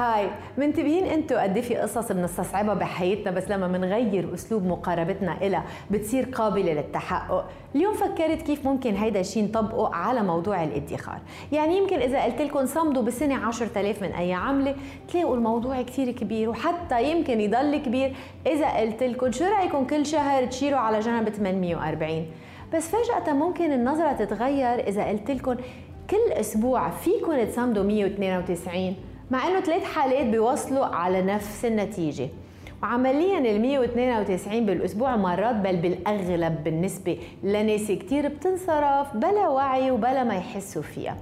هاي منتبهين أنتوا قد في قصص بنستصعبها بحياتنا بس لما منغير أسلوب مقاربتنا إلها بتصير قابلة للتحقق. اليوم فكرت كيف ممكن هيدا الشيء نطبقه على موضوع الادخار. يعني يمكن إذا قلت لكم صمدوا بسنة 10000 من اي عمله تلاقوا الموضوع كثير كبير وحتى يمكن يضل كبير. إذا قلت لكم شو رأيكم كل شهر تشيلوا على جنب 840 بس فجأة ممكن النظرة تتغير. إذا قلت لكم كل أسبوع فيكم تصمدوا 192 مع إنه ثلاث حالات بيوصلوا على نفس النتيجة. وعمليا ال 192 بالأسبوع مرات بل بالأغلب بالنسبة لناس كثير بتنصرف بلا وعي وبلا ما يحسوا فيها.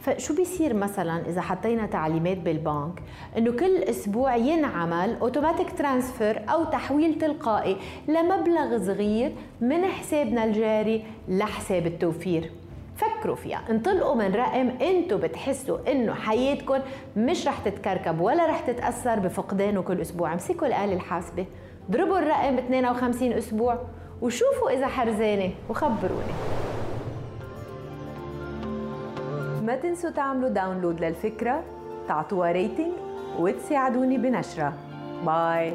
فشو بيصير مثلا إذا حطينا تعليمات بالبنك؟ إنه كل أسبوع ينعمل automatic transfer أو تحويل تلقائي لمبلغ صغير من حسابنا الجاري لحساب التوفير. فكروا فيها. انطلقوا من رقم أنتوا بتحسوا إنه حياتكم مش رح تتكركب ولا رح تتأثر بفقدانه كل أسبوع. امسكوا الآلة الحاسبة ضربوا الرقم ب 52 أسبوع وشوفوا إذا حرزانة وخبروني. ما تنسوا تعملوا download للفكرة تعطوها rating وتساعدوني بنشرها bye